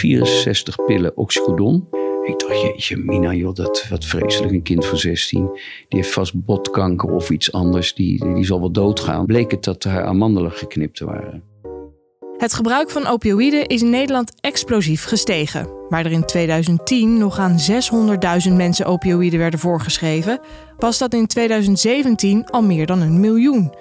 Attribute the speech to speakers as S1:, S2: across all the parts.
S1: 64 pillen oxycodon. Ik dacht, jeetje, Mina, joh, dat, wat vreselijk. Een kind van 16, die heeft vast botkanker of iets anders. Die, die zal wel doodgaan. Bleek het dat haar amandelen geknipt waren.
S2: Het gebruik van opioïden is in Nederland explosief gestegen. Waar er in 2010 nog aan 600.000 mensen opioïden werden voorgeschreven, was dat in 2017 al meer dan een miljoen.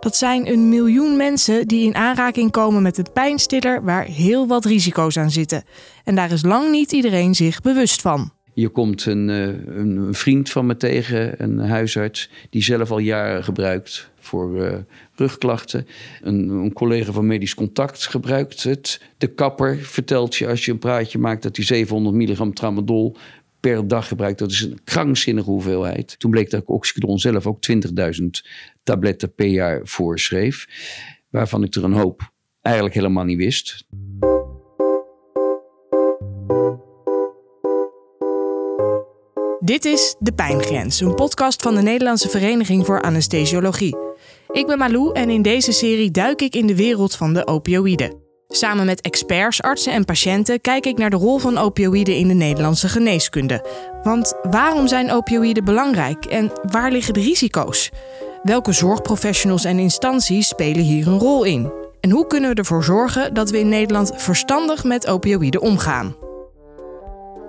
S2: Dat zijn een miljoen mensen die in aanraking komen met een pijnstiller waar heel wat risico's aan zitten. En daar is lang niet iedereen zich bewust van.
S1: Je komt een, eh, een, vriend van me tegen, een huisarts, die zelf al jaren gebruikt voor uh, rugklachten. Een, een, collega van Medisch Contact gebruikt het. De kapper vertelt je als je een praatje maakt dat hij 700 milligram tramadol per dag gebruikt. Dat is een krankzinnige hoeveelheid. Toen bleek dat ik oxycodon zelf ook 20.000 tabletten per jaar voorschreef. Waarvan ik er een hoop eigenlijk helemaal niet wist.
S2: Dit is De Pijngrens, een podcast van de Nederlandse Vereniging voor Anesthesiologie. Ik ben Malou en in deze serie duik ik in de wereld van de opioïden. Samen met experts, artsen en patiënten kijk ik naar de rol van opioïden in de Nederlandse geneeskunde. Want waarom zijn opioïden belangrijk en waar liggen de risico's? Welke zorgprofessionals en instanties spelen hier een rol in? En hoe kunnen we ervoor zorgen dat we in Nederland verstandig met opioïden omgaan?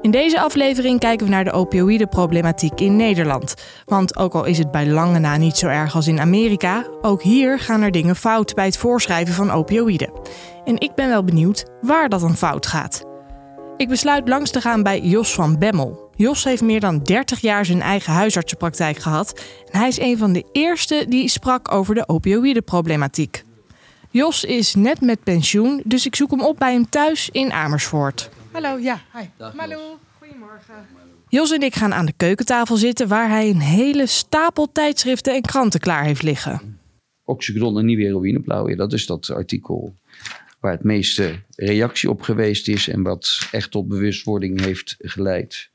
S2: In deze aflevering kijken we naar de opioïdenproblematiek in Nederland. Want ook al is het bij lange na niet zo erg als in Amerika, ook hier gaan er dingen fout bij het voorschrijven van opioïden. En ik ben wel benieuwd waar dat dan fout gaat. Ik besluit langs te gaan bij Jos van Bemmel. Jos heeft meer dan 30 jaar zijn eigen huisartsenpraktijk gehad en hij is een van de eerste die sprak over de opioïdenproblematiek. Jos is net met pensioen, dus ik zoek hem op bij hem thuis in Amersfoort.
S3: Hallo, ja, hi. Hallo, goedemorgen.
S2: Jos en ik gaan aan de keukentafel zitten waar hij een hele stapel tijdschriften en kranten klaar heeft liggen.
S1: Oxycodon en nieuwe heroïneblauw, dat is dat artikel waar het meeste reactie op geweest is en wat echt tot bewustwording heeft geleid.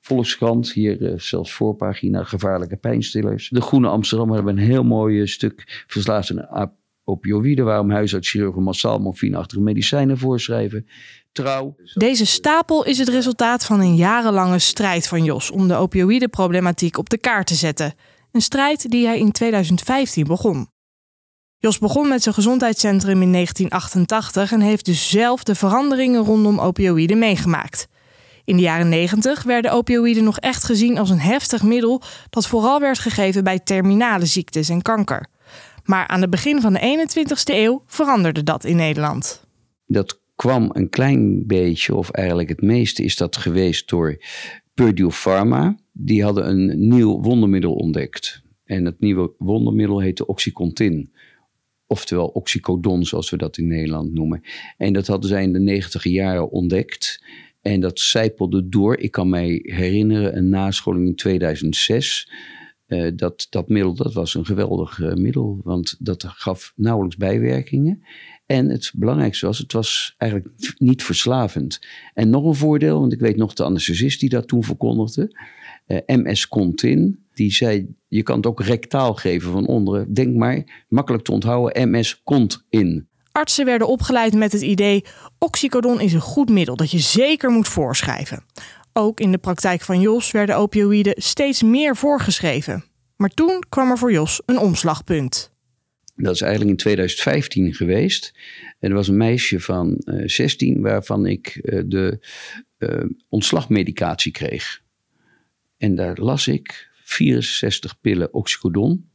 S1: Volkskrant, hier uh, zelfs voorpagina, gevaarlijke pijnstillers. De Groene Amsterdam hebben een heel mooi stuk verslaafd aan opioïden, waarom huisartschirurgen massaal morfineachtige medicijnen voorschrijven. Trouw.
S2: Deze stapel is het resultaat van een jarenlange strijd van Jos om de opioïdenproblematiek op de kaart te zetten. Een strijd die hij in 2015 begon. Jos begon met zijn gezondheidscentrum in 1988 en heeft dus zelf de veranderingen rondom opioïden meegemaakt. In de jaren 90 werden opioïden nog echt gezien als een heftig middel dat vooral werd gegeven bij terminale ziektes en kanker. Maar aan het begin van de 21ste eeuw veranderde dat in Nederland.
S1: Dat kwam een klein beetje, of eigenlijk het meeste is dat geweest door Purdue Pharma. Die hadden een nieuw wondermiddel ontdekt. En het nieuwe wondermiddel heette Oxycontin. Oftewel oxycodon, zoals we dat in Nederland noemen. En dat hadden zij in de negentiger jaren ontdekt. En dat zijpelde door. Ik kan mij herinneren een nascholing in 2006. Uh, eh, dat, dat middel dat was een geweldig uh, middel, want dat gaf nauwelijks bijwerkingen. En het belangrijkste was, het was eigenlijk niet verslavend. En nog een voordeel, want ik weet nog de anesthesist die dat toen verkondigde. Uh, eh, MS Contin, die zei, je kan het ook rectaal geven van onderen. Denk maar, makkelijk te onthouden, MS Cont in.
S2: Artsen werden opgeleid met het idee: oxycodon is een goed middel dat je zeker moet voorschrijven. Ook in de praktijk van Jos werden opioïden steeds meer voorgeschreven. Maar toen kwam er voor Jos een omslagpunt.
S1: Dat is eigenlijk in 2015 geweest. En er was een meisje van uh, eh, 16 waarvan ik uh, de uh, ontslagmedicatie kreeg. En daar las ik 64 pillen oxycodon,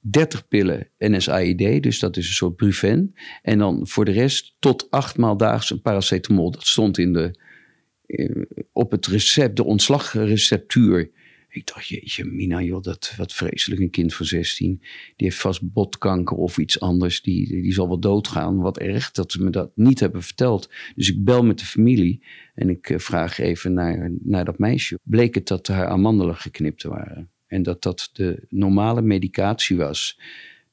S1: 30 pillen NSAID, dus dat is een soort Brufen. En dan voor de rest tot acht maal daags een paracetamol. Dat stond in de, op het recept, de ontslagreceptuur ik dacht, jeetje, Mina, joh, dat, wat vreselijk. Een kind van 16. Die heeft vast botkanker of iets anders. Die, die zal wel doodgaan. Wat erg dat ze me dat niet hebben verteld. Dus ik bel met de familie en ik eh, vraag even naar, naar dat meisje. Bleek het dat haar amandelen geknipt waren. En dat dat de normale medicatie was.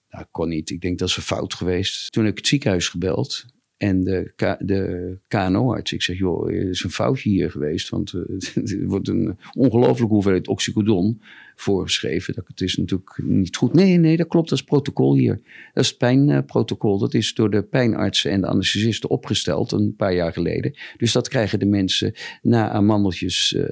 S1: Nou, kon niet. Ik denk dat een fout geweest. Toen heb ik het ziekenhuis gebeld. En de, de KNO-arts, ik zeg, joh, er is een foutje hier geweest. Want uh, er wordt een ongelooflijke hoeveelheid oxycodon voorgeschreven. Dat het is natuurlijk niet goed. Nee, nee, dat klopt, dat is protocol hier. Dat is het pijnprotocol. Dat is door de pijnartsen en de anesthesisten opgesteld een paar jaar geleden. Dus dat krijgen de mensen na aan uh, uh,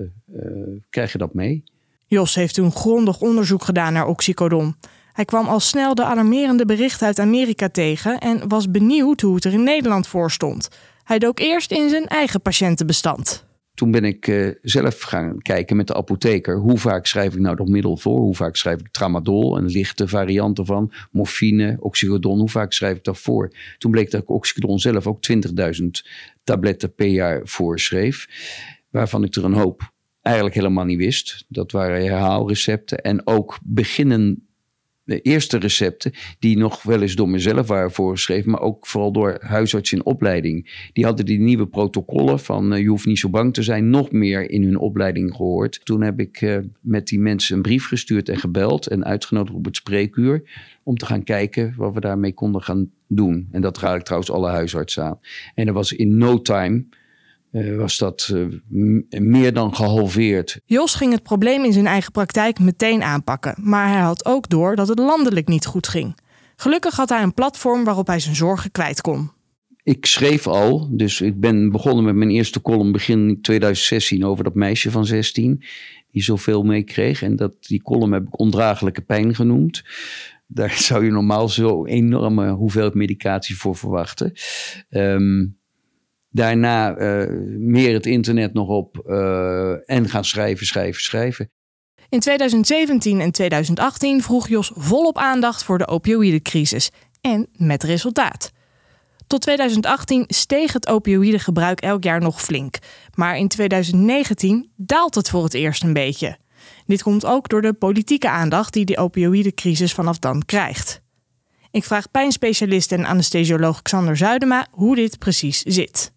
S1: krijgen dat mee.
S2: Jos heeft toen grondig onderzoek gedaan naar oxycodon. Hij kwam al snel de alarmerende berichten uit Amerika tegen en was benieuwd hoe het er in Nederland voor stond. Hij dook eerst in zijn eigen patiëntenbestand.
S1: Toen ben ik uh, zelf gaan kijken met de apotheker. Hoe vaak schrijf ik nou dat middel voor? Hoe vaak schrijf ik tramadol, een lichte variant ervan? Morfine, oxycodon, hoe vaak schrijf ik dat voor? Toen bleek dat ik oxycodon zelf ook 20.000 tabletten per jaar voorschreef. Waarvan ik er een hoop eigenlijk helemaal niet wist. Dat waren herhaalrecepten en ook beginnen de eerste recepten, die nog wel eens door mezelf waren voorgeschreven, maar ook vooral door huisartsen in opleiding. Die hadden die nieuwe protocollen van uh, je hoeft niet zo bang te zijn, nog meer in hun opleiding gehoord. Toen heb ik uh, met die mensen een brief gestuurd en gebeld en uitgenodigd op het spreekuur om te gaan kijken wat we daarmee konden gaan doen. En dat raad ik trouwens alle huisartsen aan. En er was in no time uh, was dat uh, meer dan gehalveerd.
S2: Jos ging het probleem in zijn eigen praktijk meteen aanpakken, maar hij had ook door dat het landelijk niet goed ging. Gelukkig had hij een platform waarop hij zijn zorgen kwijt kon.
S1: Ik schreef al, dus ik ben begonnen met mijn eerste column begin 2016 over dat meisje van 16 die zoveel meekreeg. En dat, die column heb ik ondraaglijke pijn genoemd. Daar zou je normaal zo enorme hoeveelheid medicatie voor verwachten. Um, Daarna uh, meer het internet nog op uh, en gaan schrijven, schrijven, schrijven.
S2: In 2017 en 2018 vroeg Jos volop aandacht voor de opioïdecrisis. En met resultaat. Tot 2018 steeg het opioïdegebruik elk jaar nog flink. Maar in 2019 daalt het voor het eerst een beetje. Dit komt ook door de politieke aandacht die de opioïdecrisis vanaf dan krijgt. Ik vraag pijnspecialist en anesthesioloog Xander Zuidema hoe dit precies zit.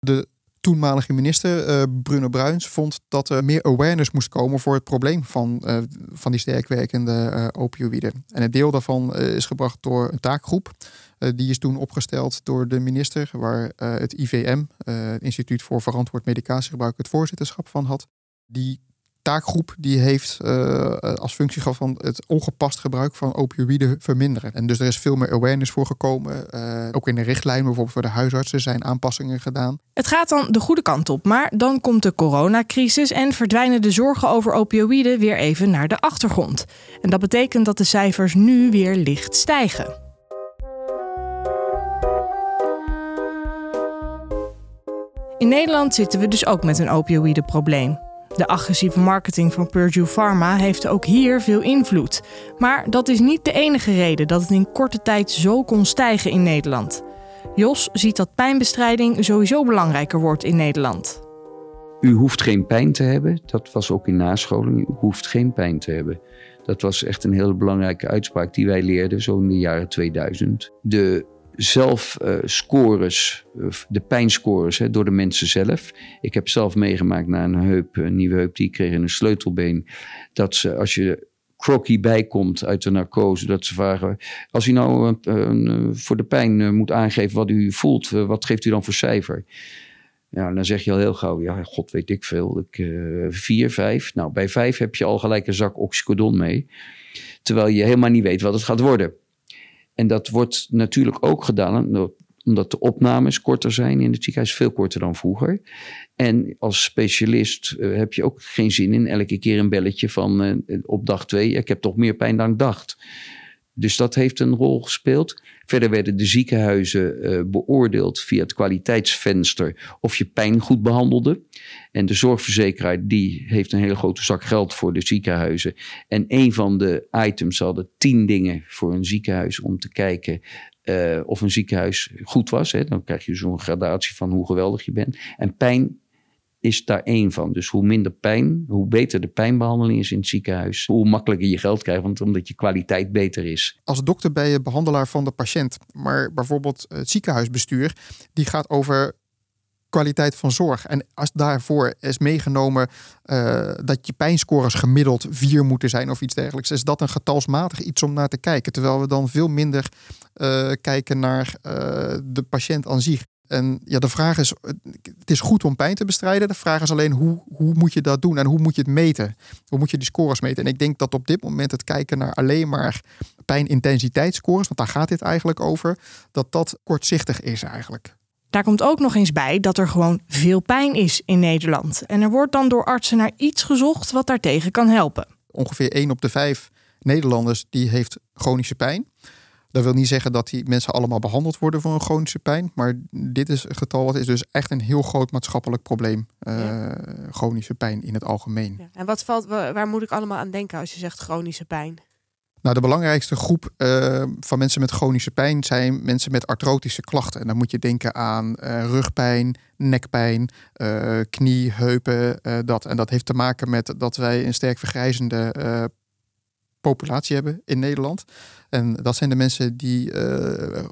S4: De toenmalige minister uh, Bruno Bruins vond dat er meer awareness moest komen voor het probleem van, uh, van die sterkwerkende uh, opioïden. En een deel daarvan is gebracht door een taakgroep. die is toen opgesteld door de minister, waar het IVM, het Instituut voor Verantwoord Medicatiegebruik, het voorzitterschap van had. Die taakgroep die heeft uh, als functie gehad van het ongepast gebruik van opioïden verminderen. En dus er is veel meer awareness voor gekomen. Uh, ook in de richtlijn, bijvoorbeeld voor de huisartsen, zijn aanpassingen gedaan.
S2: Het gaat dan de goede kant op, maar dan komt de coronacrisis en verdwijnen de zorgen over opioïden weer even naar de achtergrond. En dat betekent dat de cijfers nu weer licht stijgen. In Nederland zitten we dus ook met een opioïdenprobleem. De agressieve marketing van Purdue Pharma heeft ook hier veel invloed. Maar dat is niet de enige reden dat het in korte tijd zo kon stijgen in Nederland. Jos ziet dat pijnbestrijding sowieso belangrijker wordt in Nederland.
S1: U hoeft geen pijn te hebben. Dat was ook in nascholing. U hoeft geen pijn te hebben. Dat was echt een hele belangrijke uitspraak die wij leerden, zo in de jaren 2000. De zelfscores, uh, de pijnscores hè, door de mensen zelf. Ik heb zelf meegemaakt na een heup, nieuwe heup die ik kreeg in een sleutelbeen. Dat ze, als je crocky bijkomt uit de narcose, dat ze vragen: als u nou een, voor de pijn moet aangeven wat u voelt, wat geeft u dan voor cijfer? Ja, dan zeg je al heel gauw, ja, god weet ik veel. Ik, vier, vijf. Nou, bij vijf heb je al gelijk een zak oxycodon mee. Terwijl je helemaal niet weet wat het gaat worden. En dat wordt natuurlijk ook gedaan omdat de opnames korter zijn in het ziekenhuis, veel korter dan vroeger. En als specialist uh, heb je ook geen zin in elke keer een belletje van uh, op dag twee, ik heb toch meer pijn dan ik dacht. Dus dat heeft een rol gespeeld. Verder werden de ziekenhuizen uh, beoordeeld via het kwaliteitsvenster of je pijn goed behandelde. En de zorgverzekeraar die heeft een hele grote zak geld voor de ziekenhuizen. En een van de items hadden tien dingen voor een ziekenhuis om te kijken uh, of een ziekenhuis goed was. Hè. Dan krijg je zo'n gradatie van hoe geweldig je bent. En pijn is daar één van. Dus hoe minder pijn, hoe beter de pijnbehandeling is in het ziekenhuis, hoe makkelijker je geld krijgt, want omdat je kwaliteit beter is.
S4: Als dokter ben je behandelaar van de patiënt, maar bijvoorbeeld het ziekenhuisbestuur, die gaat over kwaliteit van zorg. En als daarvoor is meegenomen uh, dat je pijnscores gemiddeld vier moeten zijn of iets dergelijks, is dat een getalsmatig iets om naar te kijken. Terwijl we dan veel minder uh, kijken naar uh, de patiënt aan zich. En ja, de vraag is, het is goed om pijn te bestrijden. De vraag is alleen, hoe, hoe moet je dat doen en hoe moet je het meten? Hoe moet je die scores meten? En ik denk dat op dit moment het kijken naar alleen maar pijnintensiteitsscores, want daar gaat dit eigenlijk over, dat dat kortzichtig is eigenlijk.
S2: Daar komt ook nog eens bij dat er gewoon veel pijn is in Nederland. En er wordt dan door artsen naar iets gezocht wat daartegen kan helpen.
S4: Ongeveer 1 op de 5 Nederlanders die heeft chronische pijn. Dat wil niet zeggen dat die mensen allemaal behandeld worden voor een chronische pijn. Maar dit is een getal wat is dus echt een heel groot maatschappelijk probleem. Uh, Chronische pijn in het algemeen. Ja.
S2: En wat valt, waar moet ik allemaal aan denken als je zegt chronische pijn?
S4: Nou, de belangrijkste groep uh, van mensen met chronische pijn zijn mensen met artrotische klachten. En dan moet je denken aan uh, rugpijn, nekpijn, uh, knie, heupen, dat. En dat heeft te maken met dat wij een sterk vergrijzende populatie hebben in Nederland. En dat zijn de mensen die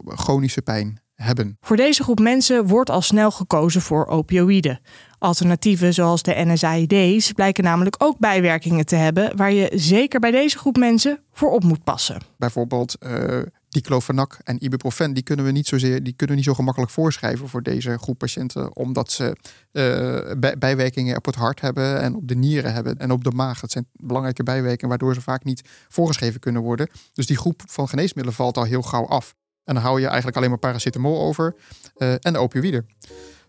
S4: chronische pijn hebben.
S2: Voor deze groep mensen wordt al snel gekozen voor opioïden. Alternatieven zoals de NSAID's blijken namelijk ook bijwerkingen te hebben waar je zeker bij deze groep mensen voor op moet passen.
S4: Bijvoorbeeld uh, diclofenac en ibuprofen, die kunnen we niet zozeer, die kunnen we niet zo gemakkelijk voorschrijven voor deze groep patiënten, omdat ze uh, bijwerkingen op het hart hebben en op de nieren hebben en op de maag. Dat zijn belangrijke bijwerkingen waardoor ze vaak niet voorgeschreven kunnen worden. Dus die groep van geneesmiddelen valt al heel gauw af. En dan hou je eigenlijk alleen maar paracetamol over uh, en de opioïden.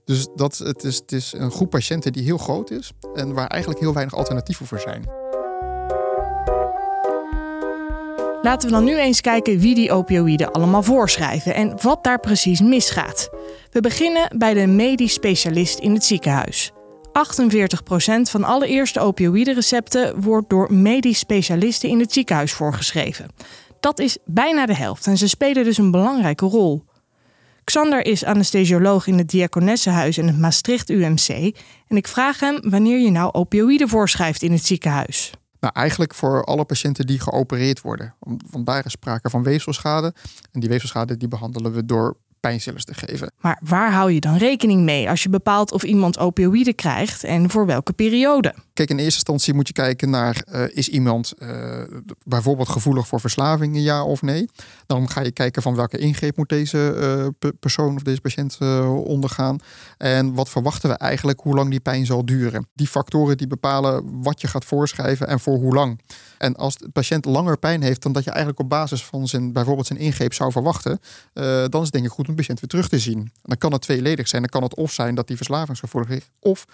S4: Dus dat, het, is, het is een groep patiënten die heel groot is en waar eigenlijk heel weinig alternatieven voor zijn.
S2: Laten we dan nu eens kijken wie die opioïden allemaal voorschrijven en wat daar precies misgaat. We beginnen bij de medisch specialist in het ziekenhuis. 48% van alle eerste opioïdenrecepten wordt door medisch specialisten in het ziekenhuis voorgeschreven. Dat is bijna de helft en ze spelen dus een belangrijke rol. Xander is anesthesioloog in het Diakonessenhuis en het Maastricht UMC. En ik vraag hem wanneer je nou opioïden voorschrijft in het ziekenhuis.
S4: Nou, eigenlijk voor alle patiënten die geopereerd worden. Want daar is sprake van weefselschade. En die weefselschade die behandelen we door pijnstillers te geven.
S2: Maar waar hou je dan rekening mee als je bepaalt of iemand opioïden krijgt en voor welke periode?
S4: Kijk, in eerste instantie moet je kijken naar uh, is iemand uh, bijvoorbeeld gevoelig voor verslavingen, ja of nee. Dan ga je kijken van welke ingreep moet deze uh, persoon of deze patiënt ondergaan. En wat verwachten we eigenlijk hoe lang die pijn zal duren. Die factoren die bepalen wat je gaat voorschrijven en voor hoe lang. En als de patiënt langer pijn heeft dan dat je eigenlijk op basis van zijn, bijvoorbeeld zijn ingreep zou verwachten, dan is het denk ik goed om de patiënt weer terug te zien. Dan kan het tweeledig zijn. Dan kan het of zijn dat die verslavingsgevoelig is, of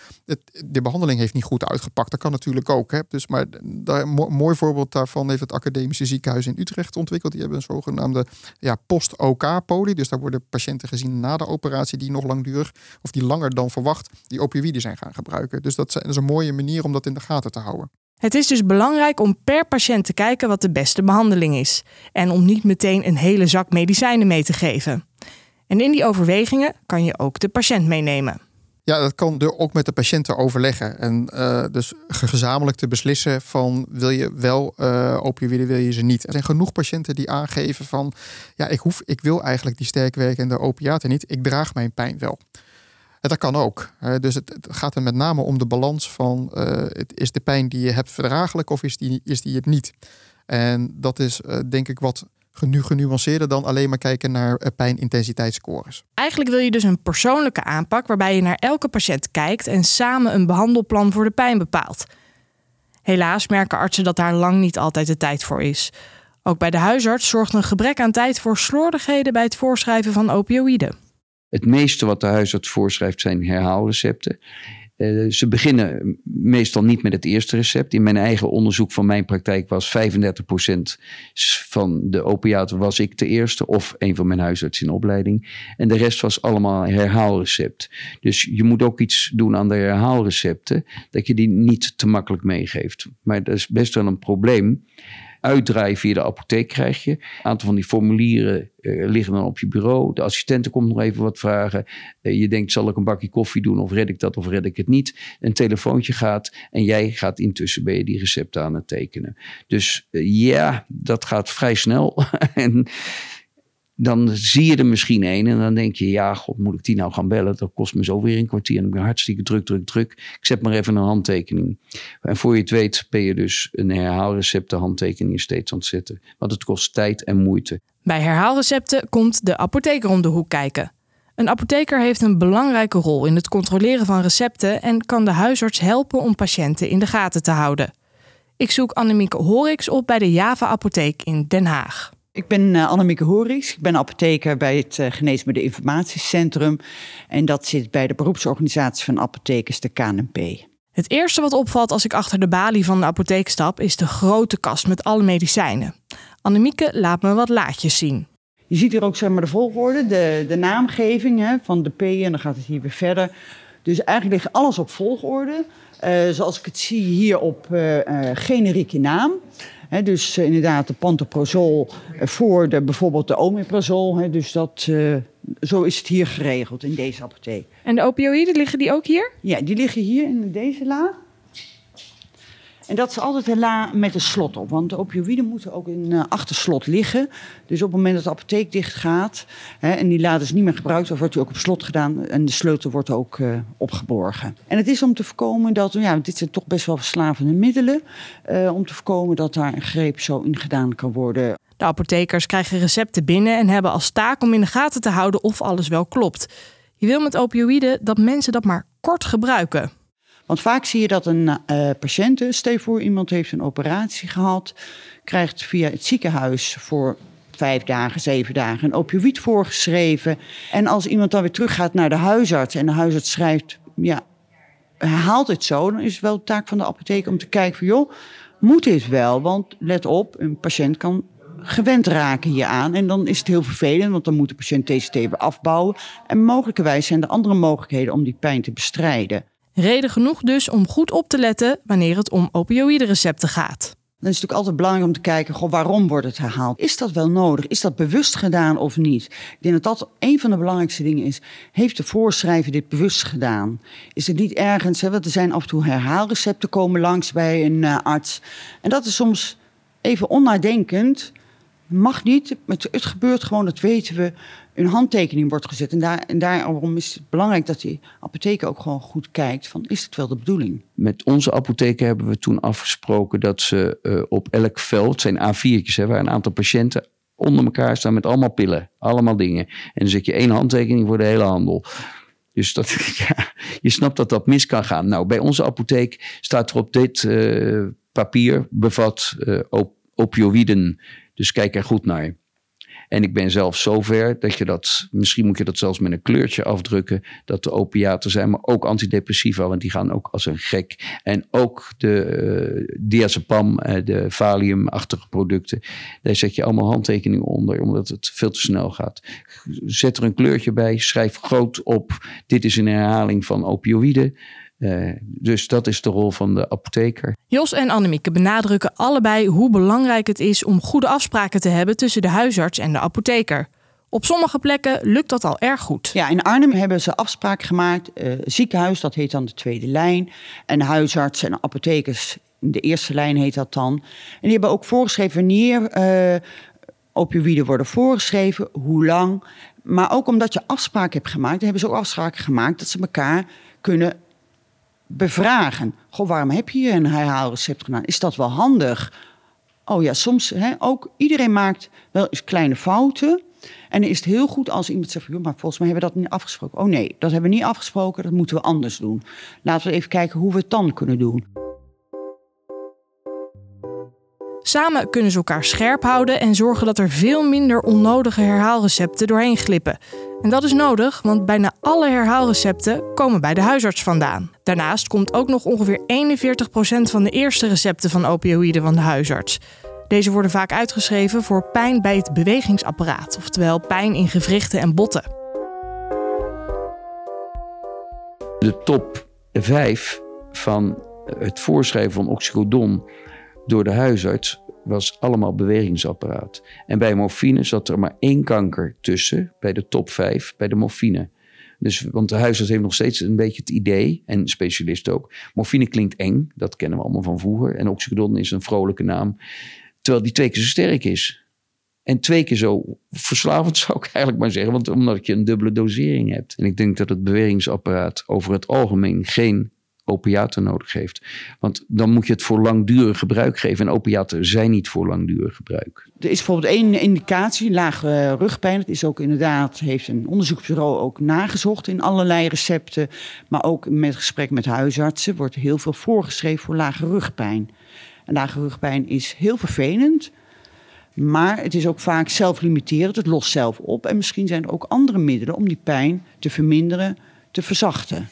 S4: de behandeling heeft niet goed uitgepakt gepakt. Dat kan natuurlijk ook. Hè. Dus, maar daar, mooi voorbeeld daarvan heeft het Academische Ziekenhuis in Utrecht ontwikkeld. Die hebben een zogenaamde ja, post-OK-poli. Dus daar worden patiënten gezien na de operatie die nog langdurig of die langer dan verwacht die opioïden zijn gaan gebruiken. Dus dat is een mooie manier om dat in de gaten te houden.
S2: Het is dus belangrijk om per patiënt te kijken wat de beste behandeling is. En om niet meteen een hele zak medicijnen mee te geven. En in die overwegingen kan je ook de patiënt meenemen.
S4: Ja, dat kan er ook met de patiënten overleggen. En uh, dus gezamenlijk te beslissen van wil je wel uh, opioïden, wil je ze niet. Er zijn genoeg patiënten die aangeven van ja, ik, hoef, ik wil eigenlijk die sterkwerkende opiaten niet. Ik draag mijn pijn wel. Dat kan ook. dus het, gaat er met name om de balans van uh, is de pijn die je hebt verdraaglijk of is die, is die het niet. En dat is denk ik wat genu genuanceerder dan alleen maar kijken naar uh, pijnintensiteitsscores.
S2: Eigenlijk wil je dus een persoonlijke aanpak waarbij je naar elke patiënt kijkt en samen een behandelplan voor de pijn bepaalt. Helaas merken artsen dat daar lang niet altijd de tijd voor is. Ook bij de huisarts zorgt een gebrek aan tijd voor slordigheden bij het voorschrijven van opioïden.
S1: Het meeste wat de huisarts voorschrijft zijn herhaalrecepten. Uh, ze beginnen meestal niet met het eerste recept. In mijn eigen onderzoek van mijn praktijk was 35% van de opiaten was ik de eerste of een van mijn huisartsen in opleiding. En de rest was allemaal herhaalrecept. Dus je moet ook iets doen aan de herhaalrecepten, dat je die niet te makkelijk meegeeft. Maar dat is best wel een probleem uitdraaien via de apotheek krijg je. Een aantal van die formulieren uh, liggen dan op je bureau. De assistente komt nog even wat vragen. Uh, je denkt, zal ik een bakje koffie doen of red ik dat of red ik het niet? Een telefoontje gaat en jij gaat intussen ben je die recepten aan het tekenen. Dus uh, ja, dat gaat vrij snel. en dan zie je er misschien één en dan denk je, ja, god, moet ik die nou gaan bellen? Dat kost me zo weer een kwartier en ik ben hartstikke druk, druk, druk. Ik zet maar even een handtekening. En voor je het weet ben je dus een herhaalrecepten handtekeningen steeds aan het zetten. Want het kost tijd en moeite.
S2: Bij herhaalrecepten komt de apotheker om de hoek kijken. Een apotheker heeft een belangrijke rol in het controleren van recepten en kan de huisarts helpen om patiënten in de gaten te houden. Ik zoek Annemieke Horix op bij de Java Apotheek in Den Haag.
S5: Ik ben uh, Annemieke Horix. Ik ben apotheker bij het uh, Geneesmiddel Informatiecentrum. En dat zit bij de beroepsorganisatie van apothekers, de KNP.
S2: Het eerste wat opvalt als ik achter de balie van de apotheek stap, is de grote kast met alle medicijnen. Annemieke laat me wat laadjes zien.
S5: Je ziet hier ook zeg maar, de volgorde, de, de naamgeving hè, van de P en dan gaat het hier weer verder. Dus eigenlijk ligt alles op volgorde. Uh, zoals ik het zie hier op uh, uh, generieke naam. He, dus inderdaad de pantoprazol voor de, bijvoorbeeld de omeprazol. He, dus dat, zo is het hier geregeld in deze apotheek.
S2: En de opioïden, liggen die ook hier?
S5: Ja, die liggen hier in deze la. En dat is altijd een la met een slot op. Want de opioïden moeten ook in uh, achterslot liggen. Dus op het moment dat de apotheek dicht gaat... Hè, en die la dus niet meer gebruikt... dan wordt die ook op slot gedaan en de sleutel wordt ook uh, opgeborgen. En het is om te voorkomen dat... Ja, dit zijn toch best wel verslavende middelen... Uh, om te voorkomen dat daar een greep zo in gedaan kan worden.
S2: De apothekers krijgen recepten binnen... en hebben als taak om in de gaten te houden of alles wel klopt. Je wil met opioïden dat mensen dat maar kort gebruiken...
S5: Want vaak zie je dat een uh, patiënt, stel voor iemand heeft een operatie gehad, krijgt via het ziekenhuis voor vijf dagen, zeven dagen een opioïd voorgeschreven. En als iemand dan weer teruggaat naar de huisarts en de huisarts schrijft, ja, herhaalt het zo, dan is het wel de taak van de apotheek om te kijken van joh, moet dit wel? Want let op, een patiënt kan gewend raken hieraan. En dan is het heel vervelend, want dan moet de patiënt TCT weer afbouwen. En mogelijkerwijs zijn er andere mogelijkheden om die pijn te bestrijden.
S2: Reden genoeg dus om goed op te letten wanneer het om opioïderecepten gaat.
S5: Dan is het natuurlijk altijd belangrijk om te kijken, goh, waarom wordt het herhaald? Is dat wel nodig? Is dat bewust gedaan of niet? Ik denk dat dat een van de belangrijkste dingen is. Heeft de voorschrijver dit bewust gedaan? Is het niet ergens, hè, want er zijn af en toe herhaalrecepten komen langs bij een uh, arts. En dat is soms even onnadenkend. Mag niet, het, het gebeurt gewoon, dat weten we een handtekening wordt gezet. En, daar, en daarom is het belangrijk dat die apotheek ook gewoon goed kijkt van is het wel de bedoeling?
S1: Met onze apotheken hebben we toen afgesproken dat ze uh, op elk veld, zijn A4'tjes, hè, waar een aantal patiënten onder elkaar staan met allemaal pillen, allemaal dingen. En dan zet je één handtekening voor de hele handel. Dus dat, je snapt dat dat mis kan gaan. Nou, bij onze apotheek staat er op dit uh, papier bevat op opioïden. Dus kijk er goed naar. En ik ben zelf zover dat je dat, misschien moet je dat zelfs met een kleurtje afdrukken, dat de opiaten zijn, maar ook antidepressiva, want die gaan ook als een gek. En ook de uh, diazepam, uh, de valiumachtige producten, daar zet je allemaal handtekeningen onder, omdat het veel te snel gaat. Zet er een kleurtje bij, schrijf groot op, dit is een herhaling van opioïden. Uh, dus dat is de rol van de apotheker.
S2: Jos en Annemieke benadrukken allebei hoe belangrijk het is om goede afspraken te hebben tussen de huisarts en de apotheker. Op sommige plekken lukt dat al erg goed.
S5: Ja, in Arnhem hebben ze afspraken gemaakt. Uh, ziekenhuis, dat heet dan de tweede lijn. En huisarts en apothekers, de eerste lijn heet dat dan. En die hebben ook voorgeschreven wanneer uh, opioïden worden voorgeschreven, hoe lang. Maar ook omdat je afspraken hebt gemaakt, hebben ze ook afspraken gemaakt dat ze elkaar kunnen bevragen. Goh, waarom heb je een herhaalrecept gedaan? Is dat wel handig? Oh ja, soms hè, ook. Iedereen maakt wel eens kleine fouten. En dan is het heel goed als iemand zegt: maar volgens mij hebben we dat niet afgesproken. Oh nee, dat hebben we niet afgesproken, dat moeten we anders doen. Laten we even kijken hoe we het dan kunnen doen.
S2: Samen kunnen ze elkaar scherp houden en zorgen dat er veel minder onnodige herhaalrecepten doorheen glippen. En dat is nodig, want bijna alle herhaalrecepten komen bij de huisarts vandaan. Daarnaast komt ook nog ongeveer 41% van de eerste recepten van opioïden van de huisarts. Deze worden vaak uitgeschreven voor pijn bij het bewegingsapparaat, oftewel pijn in gewrichten en botten.
S1: De top 5 van het voorschrijven van oxycodon door de huisarts was allemaal bewegingsapparaat. En bij morfine zat er maar één kanker tussen, bij de top 5, bij de morfine. Dus, want de huisarts heeft nog steeds een beetje het idee, en specialist ook. Morfine klinkt eng, dat kennen we allemaal van vroeger. En oxycodon is een vrolijke naam. Terwijl die twee keer zo sterk is. En twee keer zo verslavend zou ik eigenlijk maar zeggen, want omdat je een dubbele dosering hebt. En ik denk dat het bewegingsapparaat over het algemeen geen opiaten nodig heeft. Want dan moet je het voor langdurig gebruik geven. En opiaten zijn niet voor langdurig gebruik.
S5: Er is bijvoorbeeld één indicatie, lage rugpijn. Dat is ook inderdaad, heeft een onderzoeksbureau ook nagezocht in allerlei recepten. Maar ook met gesprek met huisartsen wordt heel veel voorgeschreven voor lage rugpijn. En lage rugpijn is heel vervelend. Maar het is ook vaak zelflimiterend. Het lost zelf op. En misschien zijn er ook andere middelen om die pijn te verminderen, te verzachten.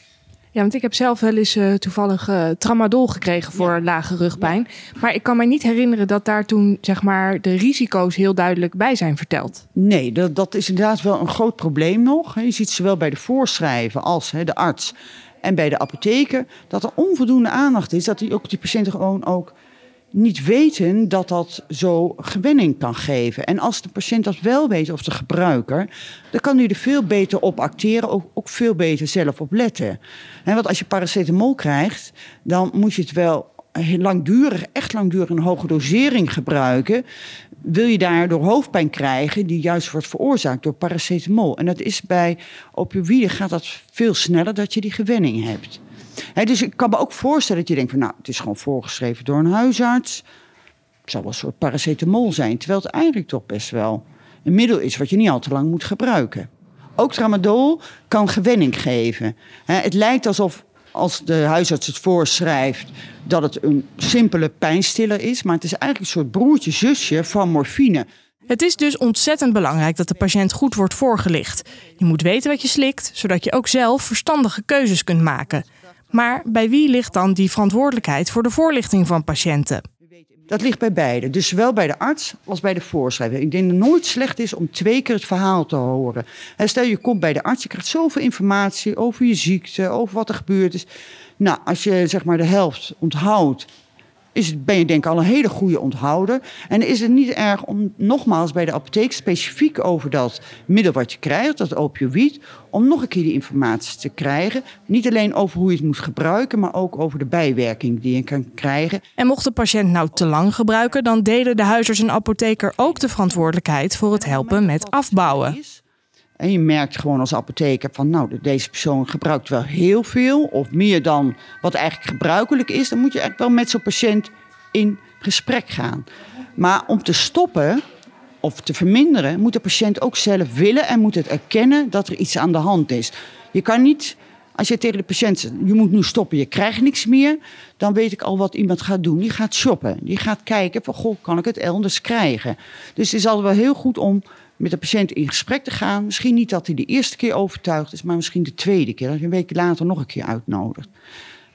S2: Ja, want ik heb zelf wel eens uh, toevallig uh, tramadol gekregen voor lage rugpijn. Maar ik kan me niet herinneren dat daar toen zeg maar, de risico's heel duidelijk bij zijn verteld.
S5: Nee, dat, dat is inderdaad wel een groot probleem nog. Je ziet zowel bij de voorschrijver als hè, de arts en bij de apotheker dat er onvoldoende aandacht is. Dat die, ook die patiënten gewoon ook niet weten dat dat zo gewenning kan geven. En als de patiënt dat wel weet, of de gebruiker, dan kan hij er veel beter op acteren, ook, ook veel beter zelf op letten. want als je paracetamol krijgt, dan moet je het wel langdurig, echt langdurig een hoge dosering gebruiken. Wil je daardoor hoofdpijn krijgen, die juist wordt veroorzaakt door paracetamol. En dat is bij opioïden gaat dat veel sneller dat je die gewenning hebt dus ik kan me ook voorstellen dat je denkt van nou, het is gewoon voorgeschreven door een huisarts. Het zal wel een soort paracetamol zijn, terwijl het eigenlijk toch best wel een middel is wat je niet al te lang moet gebruiken. Ook tramadol kan gewenning geven. het lijkt alsof als de huisarts het voorschrijft dat het een simpele pijnstiller is, maar het is eigenlijk een soort broertje, zusje van morfine.
S2: Het is dus ontzettend belangrijk dat de patiënt goed wordt voorgelicht. Je moet weten wat je slikt, zodat je ook zelf verstandige keuzes kunt maken. Maar bij wie ligt dan die verantwoordelijkheid voor de voorlichting van patiënten?
S5: Dat ligt bij beide. Dus zowel bij de arts als bij de voorschrijver. Ik denk dat het nooit slecht is om twee keer het verhaal te horen. En stel je komt bij de arts, je krijgt zoveel informatie over je ziekte, over wat er gebeurd is. Nou, als je zeg maar de helft onthoudt is ben je denk ik al een hele goede onthouder. En is het niet erg om nogmaals bij de apotheek specifiek over dat middel wat je krijgt, dat opioïd, om nog een keer die informatie te krijgen. Niet alleen over hoe je het moet gebruiken, maar ook over de bijwerking die je kan krijgen.
S2: En mocht de patiënt nou te lang gebruiken, dan delen de huisarts en apotheker ook de verantwoordelijkheid voor het helpen met afbouwen.
S5: En je merkt gewoon als apotheker van, nou, deze persoon gebruikt wel heel veel of meer dan wat eigenlijk gebruikelijk is. Dan moet je eigenlijk wel met zo'n patiënt in gesprek gaan. Maar om te stoppen of te verminderen, moet de patiënt ook zelf willen en moet het erkennen dat er iets aan de hand is. Je kan niet, als je tegen de patiënt zegt, je moet nu stoppen, je krijgt niks meer, dan weet ik al wat iemand gaat doen. Die gaat shoppen, die gaat kijken van, goh, kan ik het elders krijgen? Dus het is altijd wel heel goed om met de patiënt in gesprek te gaan. Misschien niet dat hij de eerste keer overtuigd is, maar misschien de tweede keer. Dat je een week later nog een keer uitnodigt.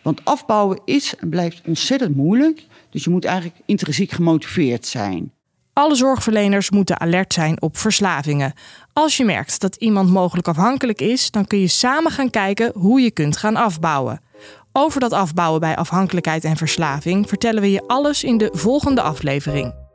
S5: Want afbouwen is en blijft ontzettend moeilijk. Dus je moet eigenlijk intrinsiek gemotiveerd zijn.
S2: Alle zorgverleners moeten alert zijn op verslavingen. Als je merkt dat iemand mogelijk afhankelijk is, dan kun je samen gaan kijken hoe je kunt gaan afbouwen. Over dat afbouwen bij afhankelijkheid en verslaving vertellen we je alles in de volgende aflevering.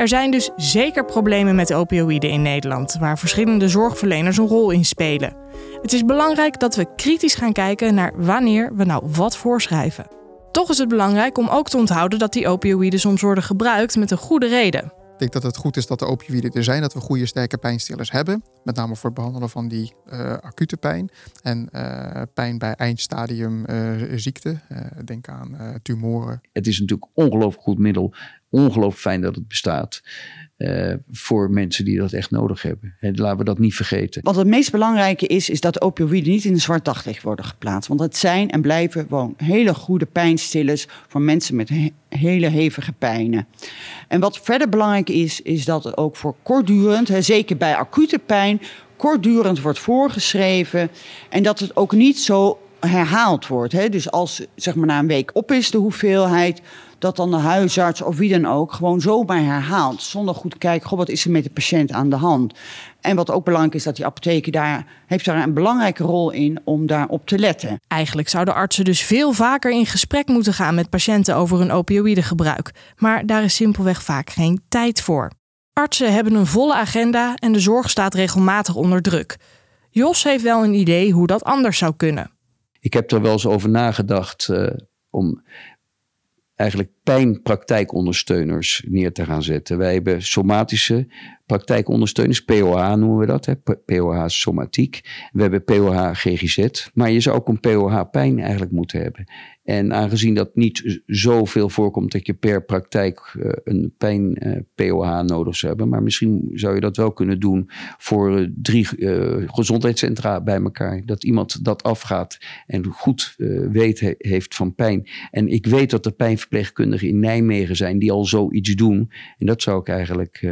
S2: Er zijn dus zeker problemen met opioïden in Nederland, waar verschillende zorgverleners een rol in spelen. Het is belangrijk dat we kritisch gaan kijken naar wanneer we nou wat voorschrijven. Toch is het belangrijk om ook te onthouden dat die opioïden soms worden gebruikt met een goede reden.
S4: Ik denk dat het goed is dat de opioïden er zijn, dat we goede sterke pijnstillers hebben. Met name voor het behandelen van die uh, acute pijn en uh, pijn bij eindstadium uh, ziekte. denk aan tumoren.
S1: Het is natuurlijk een ongelooflijk goed middel. Ongelooflijk fijn dat het bestaat. Uh, voor mensen die dat echt nodig hebben. En laten we dat niet vergeten.
S5: Wat het meest belangrijke is, is dat opioïden niet in een zwart daglicht worden geplaatst. Want het zijn en blijven gewoon hele goede pijnstillers voor mensen met he hele hevige pijnen. En wat verder belangrijk is, is dat het ook voor kortdurend, hè, zeker bij acute pijn, kortdurend wordt voorgeschreven. En dat het ook niet zo herhaald wordt. Hè. Dus als zeg maar na een week op is de hoeveelheid dat dan de huisarts of wie dan ook gewoon zomaar herhaalt. Zonder goed te kijken, goh, wat is er met de patiënt aan de hand? En wat ook belangrijk is, dat die apotheker daar heeft daar een belangrijke rol in om daarop te letten.
S2: Eigenlijk zouden artsen dus veel vaker in gesprek moeten gaan met patiënten over hun opioïdegebruik. Maar daar is simpelweg vaak geen tijd voor. Artsen hebben een volle agenda en de zorg staat regelmatig onder druk. Jos heeft wel een idee hoe dat anders zou kunnen.
S1: Ik heb er wel eens over nagedacht uh, om eigenlijk pijnpraktijkondersteuners neer te gaan zetten. Wij hebben somatische praktijkondersteuners, POH noemen we dat, hè, POH somatiek. We hebben POH GGZ, maar je zou ook een POH pijn eigenlijk moeten hebben. En aangezien dat niet zoveel voorkomt dat je per praktijk uh, een pijn uh, eh, nodig zou hebben, maar misschien zou je dat wel kunnen doen voor uh, drie gezondheidscentra bij elkaar. Dat iemand dat afgaat en goed weet he, heeft van pijn. En ik weet dat er pijnverpleegkundigen in Nijmegen zijn die al zoiets doen. En dat zou ik eigenlijk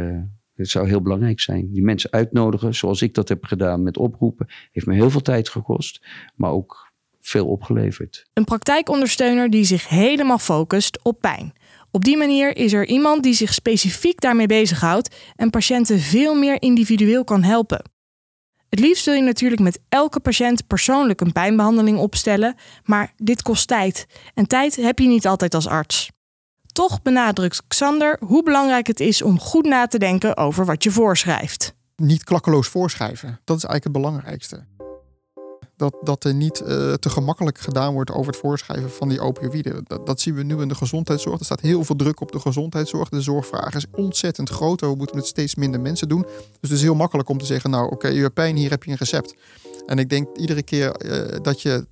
S1: het zou heel belangrijk zijn. Die mensen uitnodigen, zoals ik dat heb gedaan met oproepen, heeft me heel veel tijd gekost, maar ook veel opgeleverd.
S2: Een praktijkondersteuner die zich helemaal focust op pijn. Op die manier is er iemand die zich specifiek daarmee bezighoudt en patiënten veel meer individueel kan helpen. Het liefst wil je natuurlijk met elke patiënt persoonlijk een pijnbehandeling opstellen, maar dit kost tijd. En tijd heb je niet altijd als arts. Toch benadrukt Xander hoe belangrijk het is om goed na te denken over wat je voorschrijft.
S4: Niet klakkeloos voorschrijven, dat is eigenlijk het belangrijkste. Dat, dat er niet uh, te gemakkelijk gedaan wordt over het voorschrijven van die opioïden. Dat, zien we nu in de gezondheidszorg. Er staat heel veel druk op de gezondheidszorg. De zorgvraag is ontzettend groot. We moeten het steeds minder mensen doen. Dus het is heel makkelijk om te zeggen: Nou, oké, je hebt pijn, hier heb je een recept. En ik denk iedere keer uh, dat je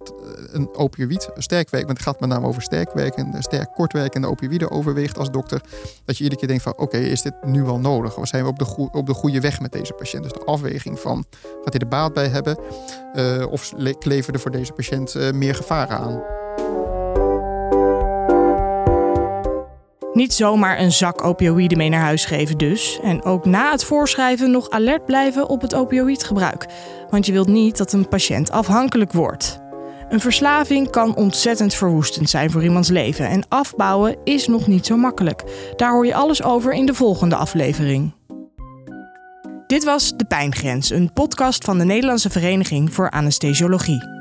S4: een opioïd, sterkwerk, het gaat met name over sterkwerk en sterk kortwerk en de opioïden overweegt als dokter, dat je iedere keer denkt van oké, is dit nu wel nodig? Of zijn we op de, op de goede weg met deze patiënt? Dus de afweging van gaat hij er baat bij hebben of kleven er voor deze patiënt uh, meer gevaren aan?
S2: Niet zomaar een zak opioïden mee naar huis geven dus. En ook na het voorschrijven nog alert blijven op het opioïdgebruik. Want je wilt niet dat een patiënt afhankelijk wordt. Een verslaving kan ontzettend verwoestend zijn voor iemands leven. En afbouwen is nog niet zo makkelijk. Daar hoor je alles over in de volgende aflevering. Dit was De Pijngrens, een podcast van de Nederlandse Vereniging voor Anesthesiologie.